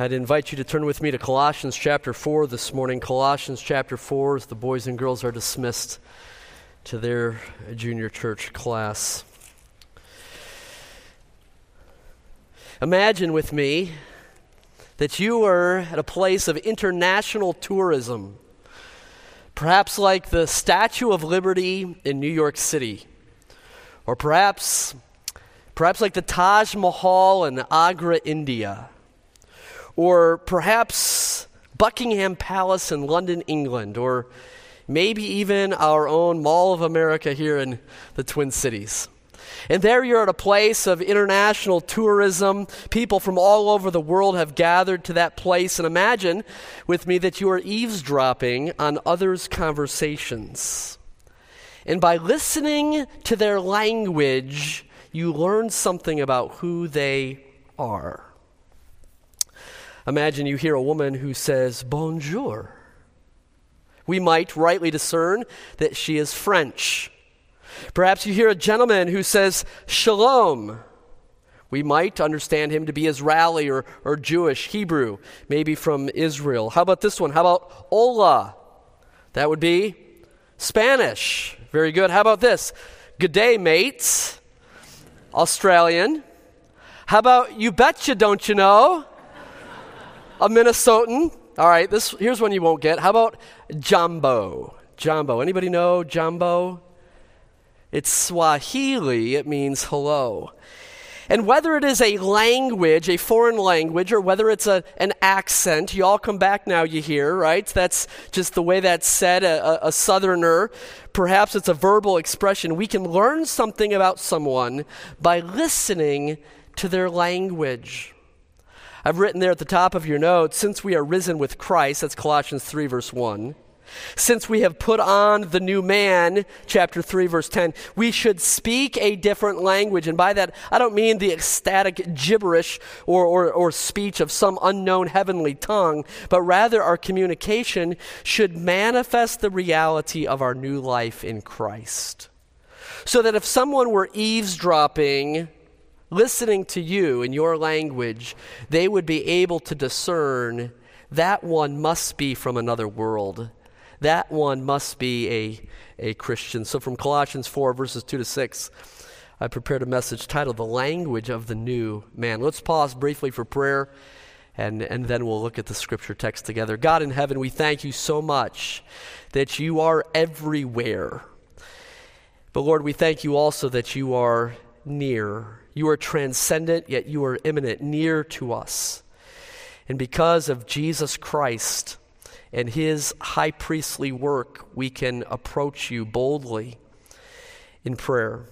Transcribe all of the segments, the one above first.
I'd invite you to turn with me to Colossians chapter 4 this morning. Colossians chapter 4, as the boys and girls are dismissed to their junior church class. Imagine with me that you are at a place of international tourism, perhaps like the Statue of Liberty in New York City, or perhaps, perhaps like the Taj Mahal in Agra, India or perhaps Buckingham Palace in London, England, or maybe even our own Mall of America here in the Twin Cities. And there you're at a place of international tourism. People from all over the world have gathered to that place. And imagine with me that you are eavesdropping on others' conversations. And by listening to their language, you learn something about who they are. Imagine you hear a woman who says, Bonjour. We might rightly discern that she is French. Perhaps you hear a gentleman who says, Shalom. We might understand him to be Israeli or, or Jewish, Hebrew, maybe from Israel. How about this one? How about Hola? That would be Spanish. Very good. How about this? Good day, mates. Australian. How about you betcha, don't you know? A Minnesotan. All right, this here's one you won't get. How about jambo? Jambo. Anybody know jambo? It's Swahili. It means hello. And whether it is a language, a foreign language, or whether it's a, an accent, you all come back now, you hear, right? That's just the way that's said, a, a southerner. Perhaps it's a verbal expression. We can learn something about someone by listening to their language. I've written there at the top of your notes, since we are risen with Christ, that's Colossians 3, verse 1. Since we have put on the new man, chapter 3, verse 10, we should speak a different language. And by that, I don't mean the ecstatic gibberish or, or, or speech of some unknown heavenly tongue, but rather our communication should manifest the reality of our new life in Christ. So that if someone were eavesdropping listening to you in your language, they would be able to discern that one must be from another world. That one must be a, a Christian. So from Colossians 4, verses 2 to 6, I prepared a message titled The Language of the New Man. Let's pause briefly for prayer. And, and then we'll look at the scripture text together. God in heaven, we thank you so much that you are everywhere. But Lord, we thank you also that you are near. You are transcendent, yet you are immanent, near to us. And because of Jesus Christ and his high priestly work, we can approach you boldly in prayer.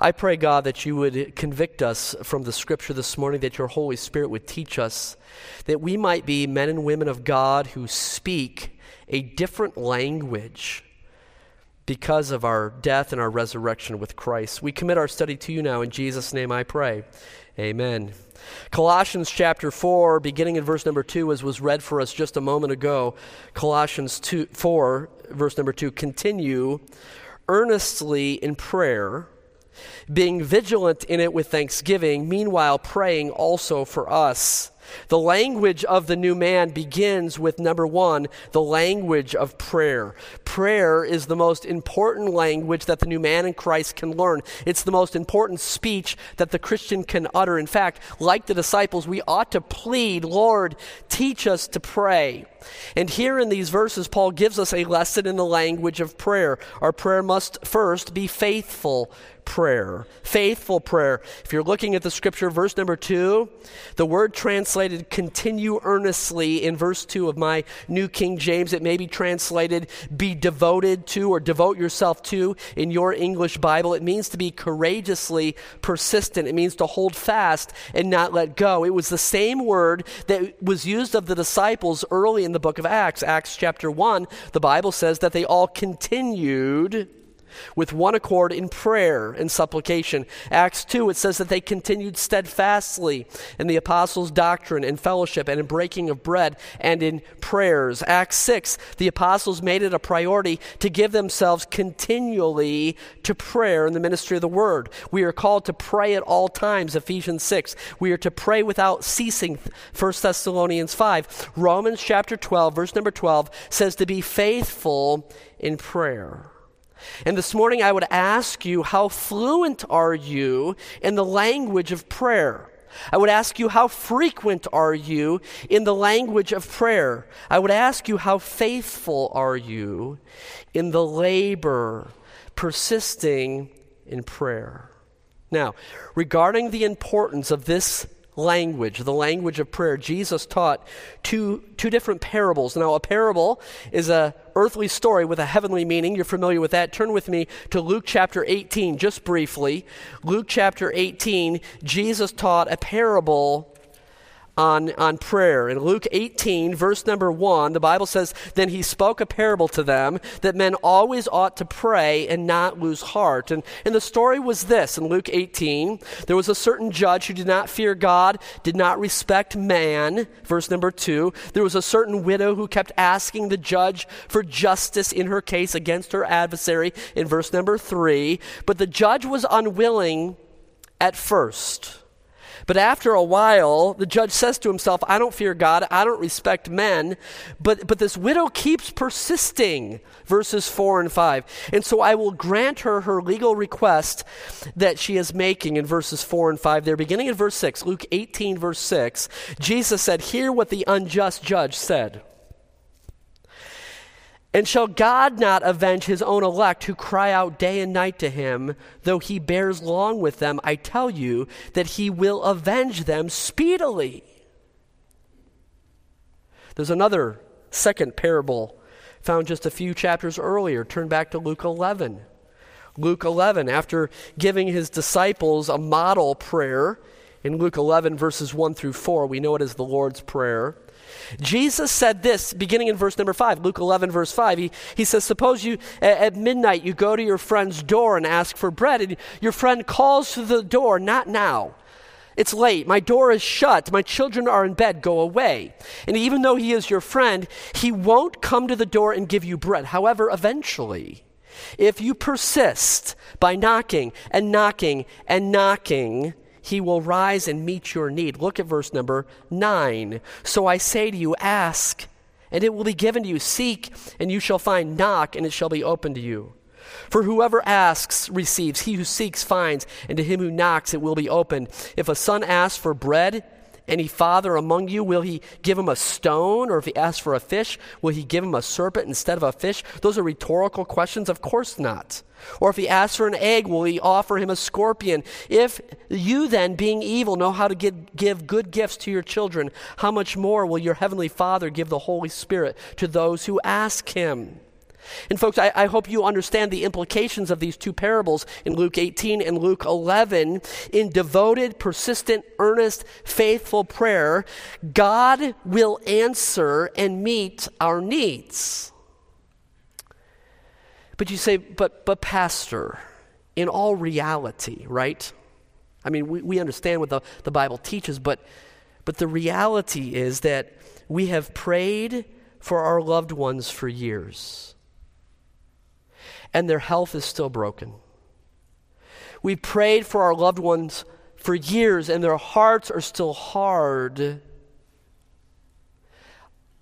I pray, God, that you would convict us from the scripture this morning, that your Holy Spirit would teach us, that we might be men and women of God who speak a different language because of our death and our resurrection with Christ. We commit our study to you now. In Jesus' name I pray. Amen. Colossians chapter 4, beginning in verse number 2, as was read for us just a moment ago. Colossians 2, 4, verse number 2 continue earnestly in prayer, being vigilant in it with thanksgiving, meanwhile praying also for us the language of the new man begins with number one, the language of prayer. Prayer is the most important language that the new man in Christ can learn. It's the most important speech that the Christian can utter. In fact, like the disciples, we ought to plead, Lord, teach us to pray. And here in these verses, Paul gives us a lesson in the language of prayer. Our prayer must first be faithful prayer. Faithful prayer. If you're looking at the scripture, verse number two, the word translated continue earnestly in verse two of my New King James, it may be translated be devoted to or devote yourself to in your English Bible. It means to be courageously persistent, it means to hold fast and not let go. It was the same word that was used of the disciples early in the book of Acts. Acts chapter 1, the Bible says that they all continued with one accord in prayer and supplication. Acts 2, it says that they continued steadfastly in the apostles' doctrine and fellowship and in breaking of bread and in prayers. Acts 6, the apostles made it a priority to give themselves continually to prayer in the ministry of the word. We are called to pray at all times, Ephesians 6. We are to pray without ceasing, 1 Thessalonians 5. Romans chapter 12, verse number 12 says to be faithful in prayer. And this morning I would ask you, how fluent are you in the language of prayer? I would ask you, how frequent are you in the language of prayer? I would ask you, how faithful are you in the labor, persisting in prayer? Now, regarding the importance of this language, the language of prayer, Jesus taught two, two different parables. Now, a parable is a earthly story with a heavenly meaning. You're familiar with that. Turn with me to Luke chapter 18, just briefly. Luke chapter 18, Jesus taught a parable on, on prayer. In Luke 18, verse number 1, the Bible says, Then he spoke a parable to them that men always ought to pray and not lose heart. And, and the story was this in Luke 18 there was a certain judge who did not fear God, did not respect man. Verse number 2, there was a certain widow who kept asking the judge for justice in her case against her adversary. In verse number 3, but the judge was unwilling at first. But after a while, the judge says to himself, I don't fear God, I don't respect men. But, but this widow keeps persisting, verses 4 and 5. And so I will grant her her legal request that she is making in verses 4 and 5. They're beginning in verse 6, Luke 18, verse 6. Jesus said, Hear what the unjust judge said. And shall God not avenge his own elect who cry out day and night to him, though he bears long with them? I tell you that he will avenge them speedily. There's another second parable found just a few chapters earlier. Turn back to Luke 11. Luke 11, after giving his disciples a model prayer in Luke 11, verses 1 through 4, we know it as the Lord's Prayer. Jesus said this beginning in verse number 5, Luke 11, verse 5. He, he says, Suppose you at midnight you go to your friend's door and ask for bread, and your friend calls to the door, Not now. It's late. My door is shut. My children are in bed. Go away. And even though he is your friend, he won't come to the door and give you bread. However, eventually, if you persist by knocking and knocking and knocking, he will rise and meet your need. Look at verse number 9. So I say to you, ask, and it will be given to you. Seek, and you shall find. Knock, and it shall be opened to you. For whoever asks receives, he who seeks finds, and to him who knocks it will be opened. If a son asks for bread, any father among you, will he give him a stone? Or if he asks for a fish, will he give him a serpent instead of a fish? Those are rhetorical questions. Of course not. Or if he asks for an egg, will he offer him a scorpion? If you then, being evil, know how to give, give good gifts to your children, how much more will your heavenly Father give the Holy Spirit to those who ask him? And, folks, I, I, hope you understand the implications of these two parables in Luke 18 and Luke 11. In devoted, persistent, earnest, faithful prayer, God will answer and meet our needs. But you say, but, but, Pastor, in all reality, right? I mean, we, we understand what the, the Bible teaches, but, but the reality is that we have prayed for our loved ones for years and their health is still broken. We prayed for our loved ones for years and their hearts are still hard.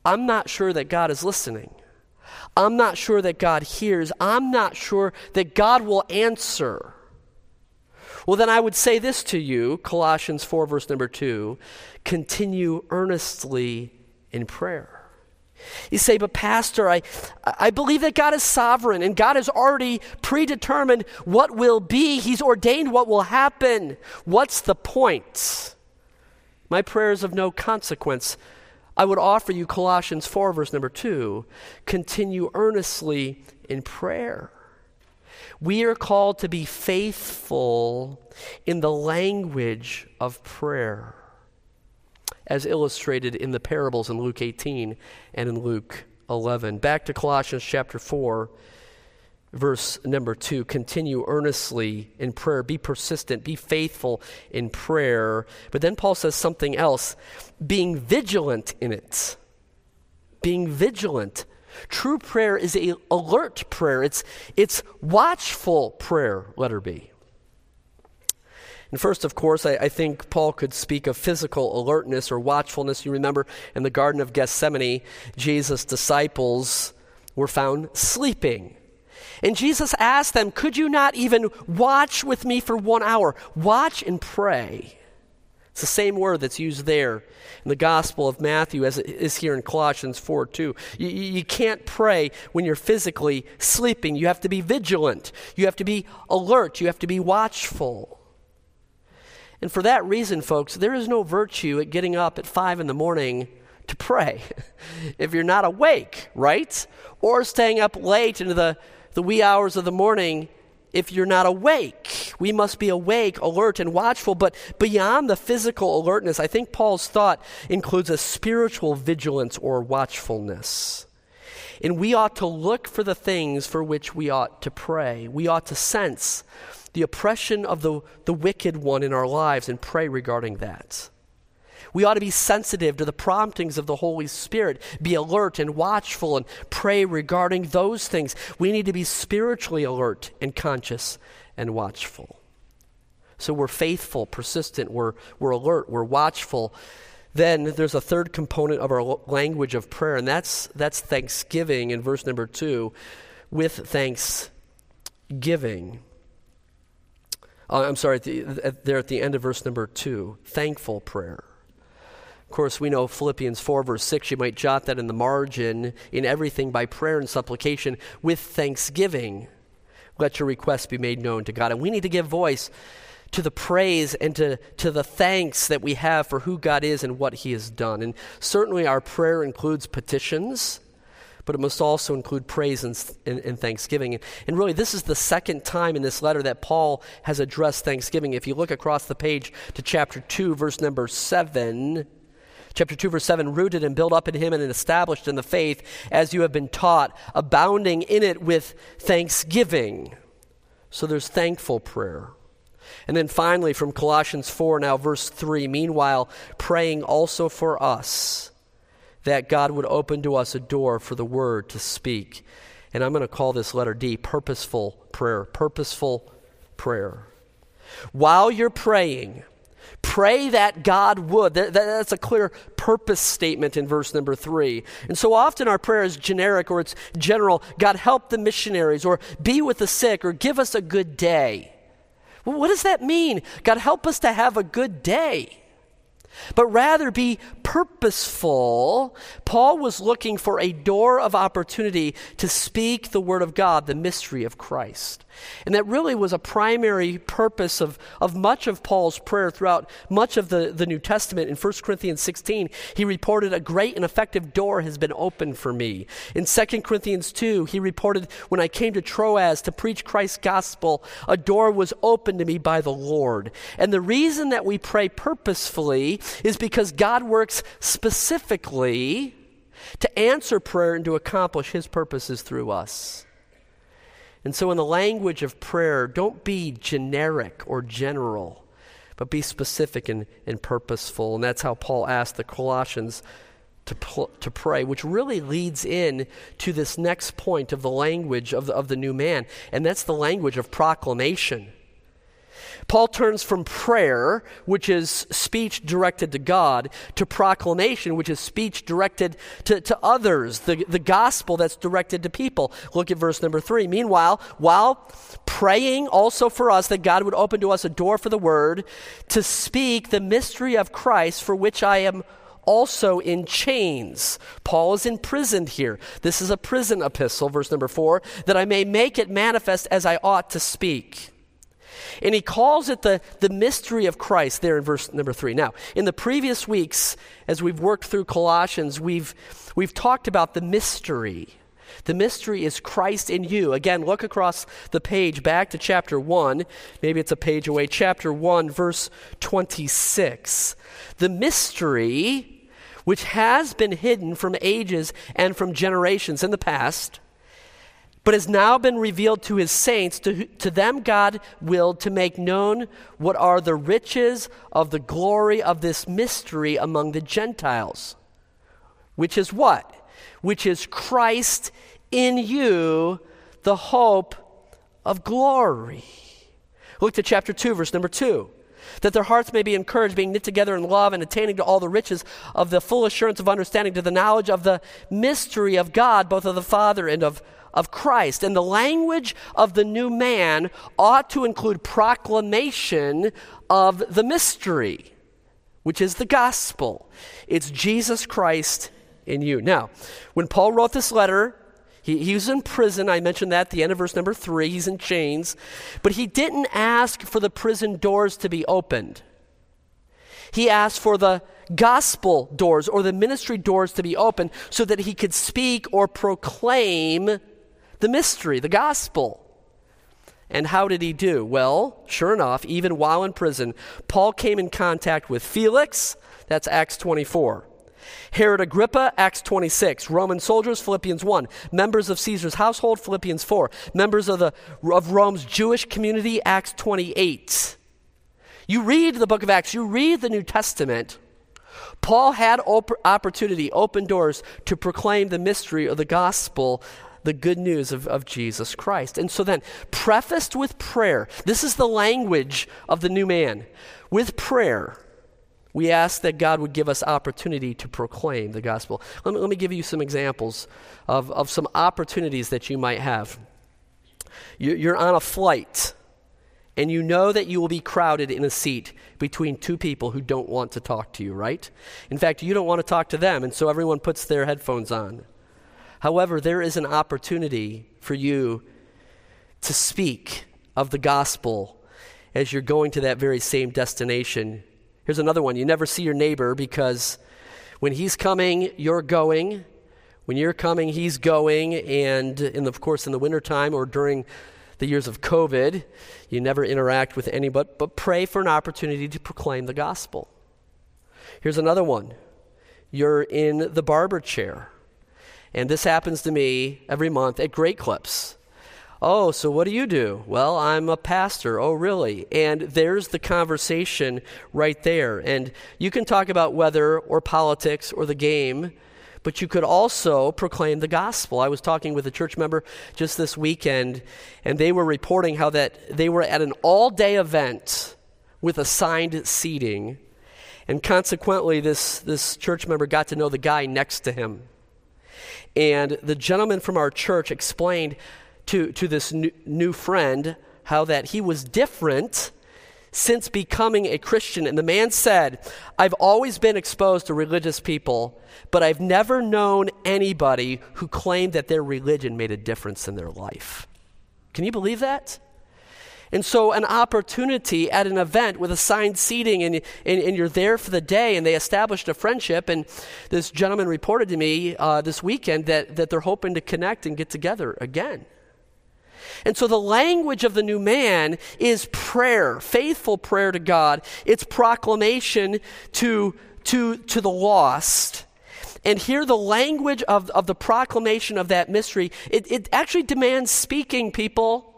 I'm not sure that God is listening. I'm not sure that God hears. I'm not sure that God will answer. Well, then I would say this to you Colossians 4, verse number 2 continue earnestly in prayer. You say, but Pastor, I, I believe that God is sovereign and God has already predetermined what will be. He's ordained what will happen. What's the point? My prayer is of no consequence. I would offer you Colossians 4, verse number 2 continue earnestly in prayer. We are called to be faithful in the language of prayer as illustrated in the parables in Luke 18 and in Luke 11. Back to Colossians chapter 4. verse number two continue earnestly in prayer, be persistent, be faithful in prayer. But then Paul says something else being vigilant in it. Being vigilant. True prayer is a alert prayer. It's it's watchful prayer, letter B. And first, of course, I, I, think Paul could speak of physical alertness or watchfulness. You remember in the Garden of Gethsemane, Jesus' disciples were found sleeping. And Jesus asked them, Could you not even watch with me for one hour? Watch and pray. It's the same word that's used there in the Gospel of Matthew as it is here in Colossians 4 2. You, you can't pray when you're physically sleeping. You have to be vigilant, you have to be alert, you have to be watchful. And for that reason, folks, there is no virtue at getting up at 5 in the morning to pray if you're not awake, right? Or staying up late into the the wee hours of the morning if you're not awake. We must be awake, alert, and watchful. But beyond the physical alertness, I think Paul's thought includes a spiritual vigilance or watchfulness. And we ought to look for the things for which we ought to pray. We ought to sense the oppression of the, the wicked one in our lives and pray regarding that. We ought to be sensitive to the promptings of the Holy Spirit, be alert and watchful, and pray regarding those things. We need to be spiritually alert and conscious and watchful. So we're faithful, persistent, we're, we're alert, we're watchful. Then there's a third component of our language of prayer, and that's, that's thanksgiving in verse number two. With thanksgiving. Uh, I'm sorry, at the, at, there at the end of verse number two, thankful prayer. Of course, we know Philippians 4, verse 6, you might jot that in the margin. In everything by prayer and supplication with thanksgiving, let your requests be made known to God. And we need to give voice to the praise and to, to the thanks that we have for who God is and what He has done. And certainly our prayer includes petitions, but it must also include praise and, and, and, thanksgiving. And, and really, this is the second time in this letter that Paul has addressed thanksgiving. If you look across the page to chapter 2, verse number 7, Chapter 2, verse 7 rooted and built up in him and established in the faith as you have been taught, abounding in it with thanksgiving. So there's thankful prayer. And then finally, from Colossians 4, now verse 3, meanwhile, praying also for us that God would open to us a door for the word to speak. And I'm going to call this letter D purposeful prayer. Purposeful prayer. While you're praying, Pray that God would. That, that's a clear purpose statement in verse number three. And so often our prayer is generic or it's general. God, help the missionaries, or be with the sick, or give us a good day. Well, what does that mean? God, help us to have a good day but rather be purposeful. Paul was looking for a door of opportunity to speak the Word of God, the mystery of Christ. And that really was a primary purpose of, of much of Paul's prayer throughout much of the, the New Testament. In 1 Corinthians 16, he reported, A great and effective door has been opened for me. In 2 Corinthians 2, he reported, When I came to Troas to preach Christ's gospel, a door was opened to me by the Lord. And the reason that we pray purposefully is because God works specifically to answer prayer and to accomplish his purposes through us. And so, in the language of prayer, don't be generic or general, but be specific and, and purposeful. And that's how Paul asked the Colossians to, pl- to pray, which really leads in to this next point of the language of the, of the new man, and that's the language of proclamation. Paul turns from prayer, which is speech directed to God, to proclamation, which is speech directed to, to others, the, the gospel that's directed to people. Look at verse number three. Meanwhile, while praying also for us that God would open to us a door for the word to speak the mystery of Christ, for which I am also in chains. Paul is imprisoned here. This is a prison epistle, verse number four, that I may make it manifest as I ought to speak. And he calls it the, the mystery of Christ there in verse number three. Now, in the previous weeks, as we've worked through Colossians, we've, we've talked about the mystery. The mystery is Christ in you. Again, look across the page back to chapter 1. Maybe it's a page away. Chapter 1, verse 26. The mystery, which has been hidden from ages and from generations in the past, but has now been revealed to his saints. To, to them, God willed to make known what are the riches of the glory of this mystery among the Gentiles, which is what? Which is Christ in you, the hope of glory. Look to chapter 2, verse number 2 that their hearts may be encouraged, being knit together in love and attaining to all the riches of the full assurance of understanding, to the knowledge of the mystery of God, both of the Father and of, of Christ. And the language of the new man ought to include proclamation of the mystery, which is the gospel. It's Jesus Christ in you. Now, when Paul wrote this letter, he, he was in prison. I mentioned that at the end of verse number three. He's in chains. But he didn't ask for the prison doors to be opened. He asked for the gospel doors or the ministry doors to be opened so that he could speak or proclaim the mystery, the gospel. And how did he do? Well, sure enough, even while in prison, Paul came in contact with Felix. That's Acts 24. Herod Agrippa, Acts 26. Roman soldiers, Philippians 1. Members of Caesar's household, Philippians 4. Members of, the, of Rome's Jewish community, Acts 28. You read the book of Acts, you read the New Testament. Paul had op- opportunity, open doors to proclaim the mystery of the gospel, the good news of, of Jesus Christ. And so then, prefaced with prayer, this is the language of the new man. With prayer, we ask that God would give us opportunity to proclaim the gospel. Let me, let me give you some examples of, of some opportunities that you might have. You're on a flight, and you know that you will be crowded in a seat between two people who don't want to talk to you, right? In fact, you don't want to talk to them, and so everyone puts their headphones on. However, there is an opportunity for you to speak of the gospel as you're going to that very same destination Here's another one you never see your neighbor because when he's coming, you're going. When you're coming, he's going. And the, of course, in the wintertime or during the years of COVID, you never interact with anybody, but pray for an opportunity to proclaim the gospel. Here's another one you're in the barber chair. And this happens to me every month at Great Clips. Oh, so what do you do? Well, I'm a pastor. Oh, really? And there's the conversation right there. And you can talk about weather or politics or the game, but you could also proclaim the gospel. I was talking with a church member just this weekend, and they were reporting how that they were at an all-day event with assigned seating, and consequently, this this church member got to know the guy next to him. And the gentleman from our church explained to, to this new, new friend how that he was different since becoming a Christian. And the man said, I've always been exposed to religious people, but I've never known anybody who claimed that their religion made a difference in their life. Can you believe that? And so, an opportunity at an event with assigned seating, and, and, and, you're there for the day, and they established a friendship. And this gentleman reported to me uh, this weekend that, that they're hoping to connect and get together again. And so the language of the new man is prayer, faithful prayer to God. It's proclamation to, to, to the lost. And here, the language of, of the proclamation of that mystery, it, it actually demands speaking, people.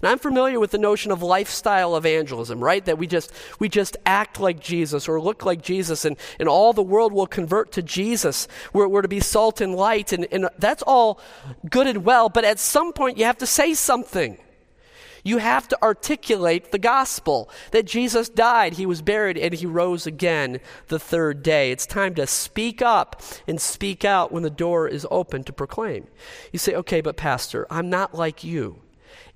And I'm familiar with the notion of lifestyle evangelism, right? That we just we just act like Jesus or look like Jesus and, and all the world will convert to Jesus. We're, we're to be salt and light, and, and that's all good and well, but at some point you have to say something. You have to articulate the gospel that Jesus died, he was buried, and he rose again the third day. It's time to speak up and speak out when the door is open to proclaim. You say, okay, but Pastor, I'm not like you.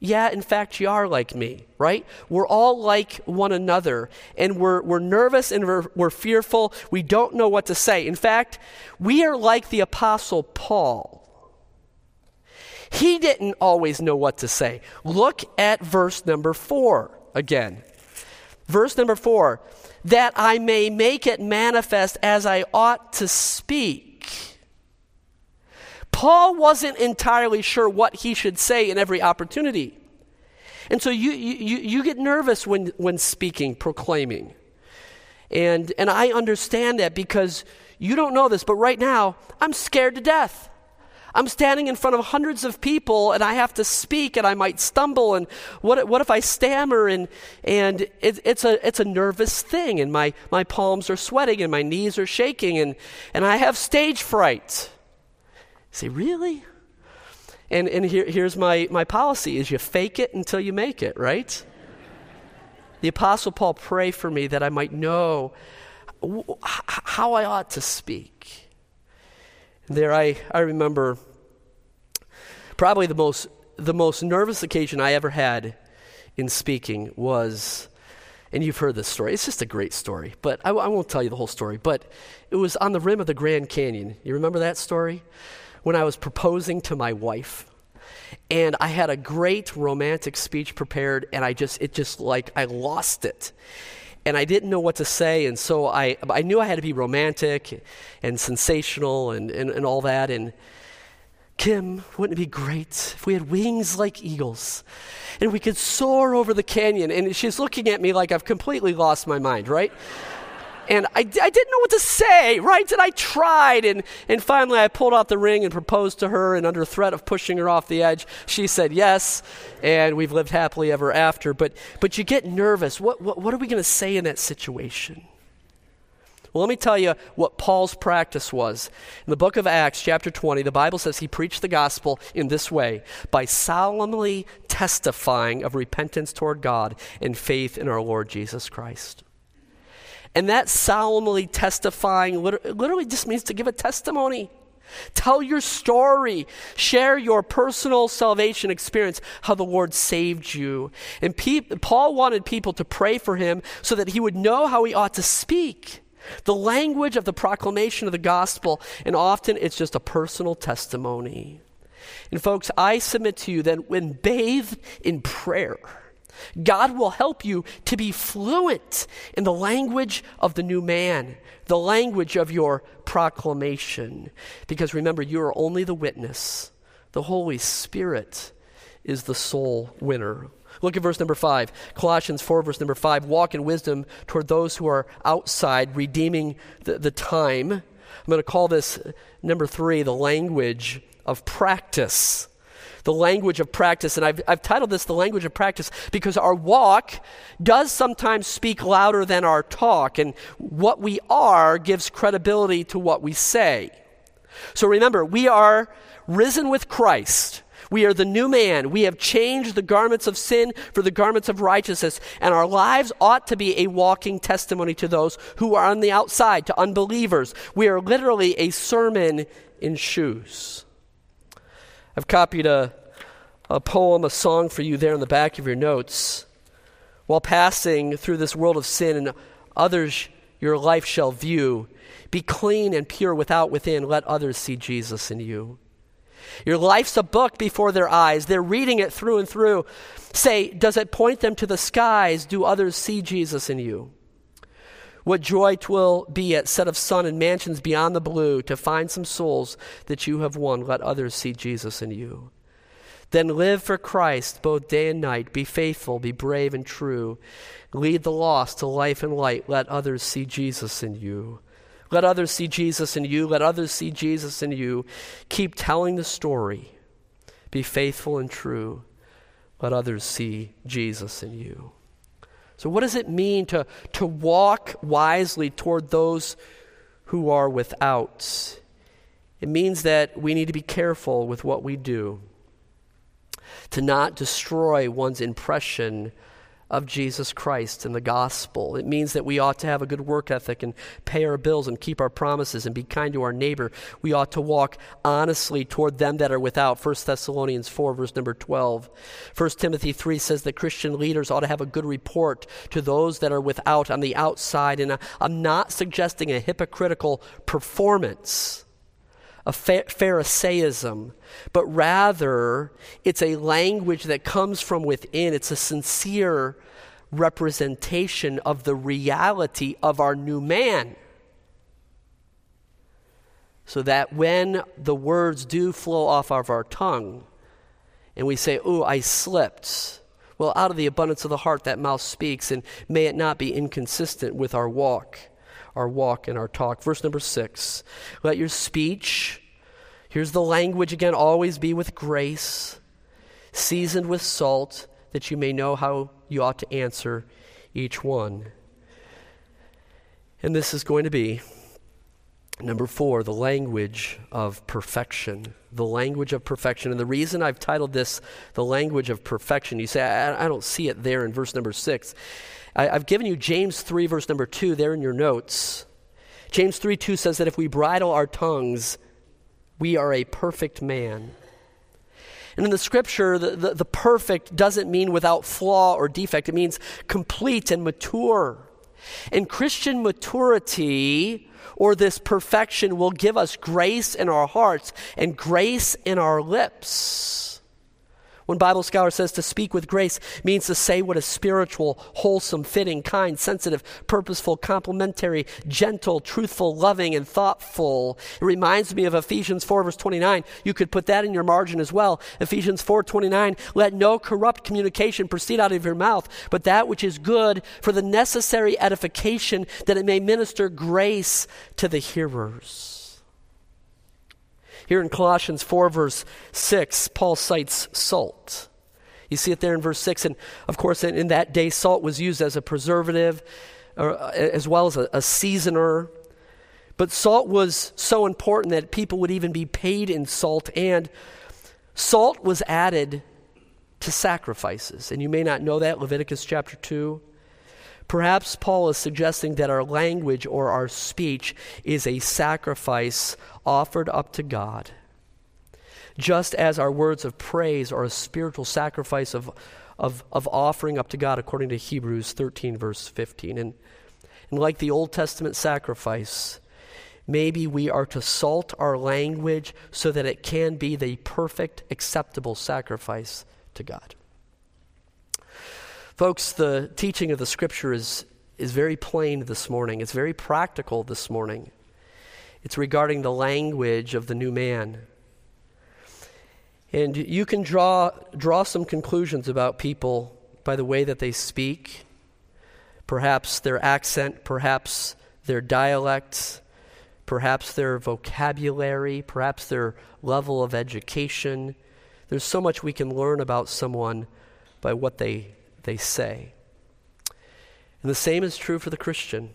Yeah, in fact, you are like me, right? We're all like one another, and we're, we're nervous and we're, we're fearful. We don't know what to say. In fact, we are like the Apostle Paul. He didn't always know what to say. Look at verse number four again. Verse number four that I may make it manifest as I ought to speak. Paul wasn't entirely sure what he should say in every opportunity. And so you, you, you get nervous when, when speaking, proclaiming. And, and I understand that because you don't know this, but right now, I'm scared to death. I'm standing in front of hundreds of people and I have to speak and I might stumble and what, what if I stammer and, and it, it's, a, it's a nervous thing and my, my palms are sweating and my knees are shaking and, and I have stage fright. Say, really? And, and here, here's my, my policy is you fake it until you make it, right? the Apostle Paul, pray for me that I might know how I ought to speak. There I, I remember probably the most, the most nervous occasion I ever had in speaking was, and you've heard this story, it's just a great story, but I, I won't tell you the whole story, but it was on the rim of the Grand Canyon. You remember that story? When I was proposing to my wife. And I had a great romantic speech prepared, and I just, it just like, I lost it and I didn't know what to say, and so I, I knew I had to be romantic and sensational and, and, and all that. And Kim, wouldn't it be great if we had wings like eagles and we could soar over the canyon? And she's looking at me like I've completely lost my mind, right? And I, I didn't know what to say, right? And I tried. And, and finally, I pulled out the ring and proposed to her. And under threat of pushing her off the edge, she said yes. And we've lived happily ever after. But, but you get nervous. What, what, what are we going to say in that situation? Well, let me tell you what Paul's practice was. In the book of Acts, chapter 20, the Bible says he preached the gospel in this way by solemnly testifying of repentance toward God and faith in our Lord Jesus Christ. And that solemnly testifying literally just means to give a testimony. Tell your story. Share your personal salvation experience, how the Lord saved you. And pe- Paul wanted people to pray for him so that he would know how he ought to speak. The language of the proclamation of the gospel, and often it's just a personal testimony. And folks, I submit to you that when bathed in prayer, God will help you to be fluent in the language of the new man, the language of your proclamation. Because remember, you are only the witness, the Holy Spirit is the soul winner. Look at verse number 5. Colossians 4, verse number 5. Walk in wisdom toward those who are outside, redeeming the, the time. I'm going to call this, number 3, the language of practice the language of practice. And I've, I've titled this the language of practice because our walk does sometimes speak louder than our talk, and what we are gives credibility to what we say. So remember, we are risen with Christ. We are the new man. We have changed the garments of sin for the garments of righteousness, and our lives ought to be a walking testimony to those who are on the outside, to unbelievers. We are literally a sermon in shoes. I've copied a, a poem, a song for you there in the back of your notes. While passing through this world of sin and others your life shall view, be clean and pure without, within. Let others see Jesus in you. Your life's a book before their eyes. They're reading it through and through. Say, does it point them to the skies? Do others see Jesus in you? What joy twill be at set of sun and mansions beyond the blue to find some souls that you have won. Let others see Jesus in you. Then live for Christ both day and night. Be faithful, be brave and true. Lead the lost to life and light. Let others see Jesus in you. Let others see Jesus in you. Let others see Jesus in you. Keep telling the story. Be faithful and true. Let others see Jesus in you. So, what does it mean to, to walk wisely toward those who are without? It means that we need to be careful with what we do, to not destroy one's impression of Jesus Christ and the gospel. It means that we ought to have a good work ethic and pay our bills and keep our promises and be kind to our neighbor. We ought to walk honestly toward them that are without. 1 Thessalonians 4, verse number 12. 1 Timothy 3 says that Christian leaders ought to have a good report to those that are without on the outside. And I'm not suggesting a hypocritical performance a Pharisaism, but rather it's a language that comes from within. It's a sincere representation of the reality of our new man. So that when the words do flow off of our tongue and we say, Oh, I slipped. Well, out of the abundance of the heart, that mouth speaks, and may it not be inconsistent with our walk our walk and our talk. Verse number six let your speech, Here's the language again always be with grace, seasoned with salt, that you may know how you ought to answer each one. And this is going to be number four the language of perfection. The language of perfection. And the reason I've titled this the language of perfection, you say, I, I don't see it there in verse number six. I, I've given you James 3, verse number 2, there in your notes. James 3 2 says that if we bridle our tongues, we are a perfect man. And in the scripture, the, the, the, perfect doesn't mean without flaw or defect, it means complete and mature. And Christian maturity or this perfection will give us grace in our hearts and grace in our lips. When Bible scholar says to speak with grace means to say what is spiritual, wholesome, fitting, kind, sensitive, purposeful, complimentary, gentle, truthful, loving, and thoughtful. It reminds me of Ephesians 4 verse 29. You could put that in your margin as well. Ephesians 4:29, let no corrupt communication proceed out of your mouth, but that which is good for the necessary edification that it may minister grace to the hearers. Here in Colossians 4, verse 6, Paul cites salt. You see it there in verse 6. And of course, in, in that day, salt was used as a preservative uh, as well as a, a seasoner. But salt was so important that people would even be paid in salt, and salt was added to sacrifices. And you may not know that, Leviticus chapter 2. Perhaps Paul is suggesting that our language or our speech is a sacrifice offered up to God. Just as our words of praise are a spiritual sacrifice of, of, of offering up to God, according to Hebrews 13, verse 15. And, and like the Old Testament sacrifice, maybe we are to salt our language so that it can be the perfect, acceptable sacrifice to God. Folks, the teaching of the scripture is, is very plain this morning. It's very practical this morning. It's regarding the language of the new man. And you can draw, draw some conclusions about people by the way that they speak, perhaps their accent, perhaps their dialects, perhaps their vocabulary, perhaps their level of education. There's so much we can learn about someone by what they they say. And the same is true for the Christian.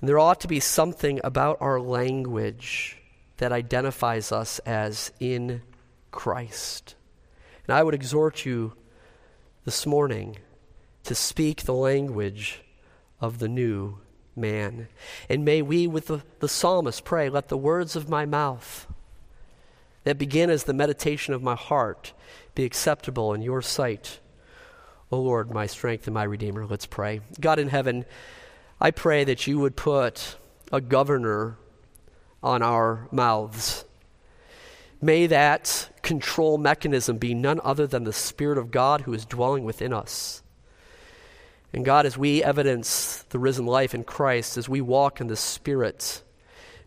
And there ought to be something about our language that identifies us as in Christ. And I would exhort you this morning to speak the language of the new man. And may we, with the, the psalmist, pray, let the words of my mouth that begin as the meditation of my heart be acceptable in your sight O Lord, my strength and my Redeemer. Let's pray. God in heaven, I pray that you would put a governor on our mouths. May that control mechanism be none other than the Spirit of God who is dwelling within us. And God, as we evidence the risen life in Christ, as we walk in the Spirit,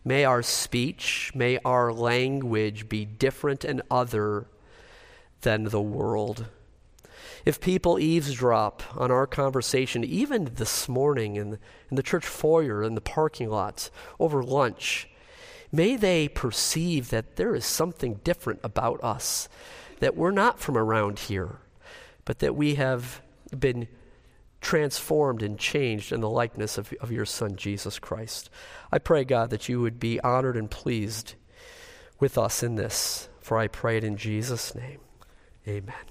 may our speech, may our language be different and other than the world. If people eavesdrop on our conversation, even this morning in in the church foyer, in the parking lots, over lunch, may they perceive that there is something different about us, that we're not from around here, but that we have been transformed and changed in the likeness of, of your Son, Jesus Christ. I pray, God, that you would be honored and pleased with us in this, for I pray it in Jesus' name. Amen.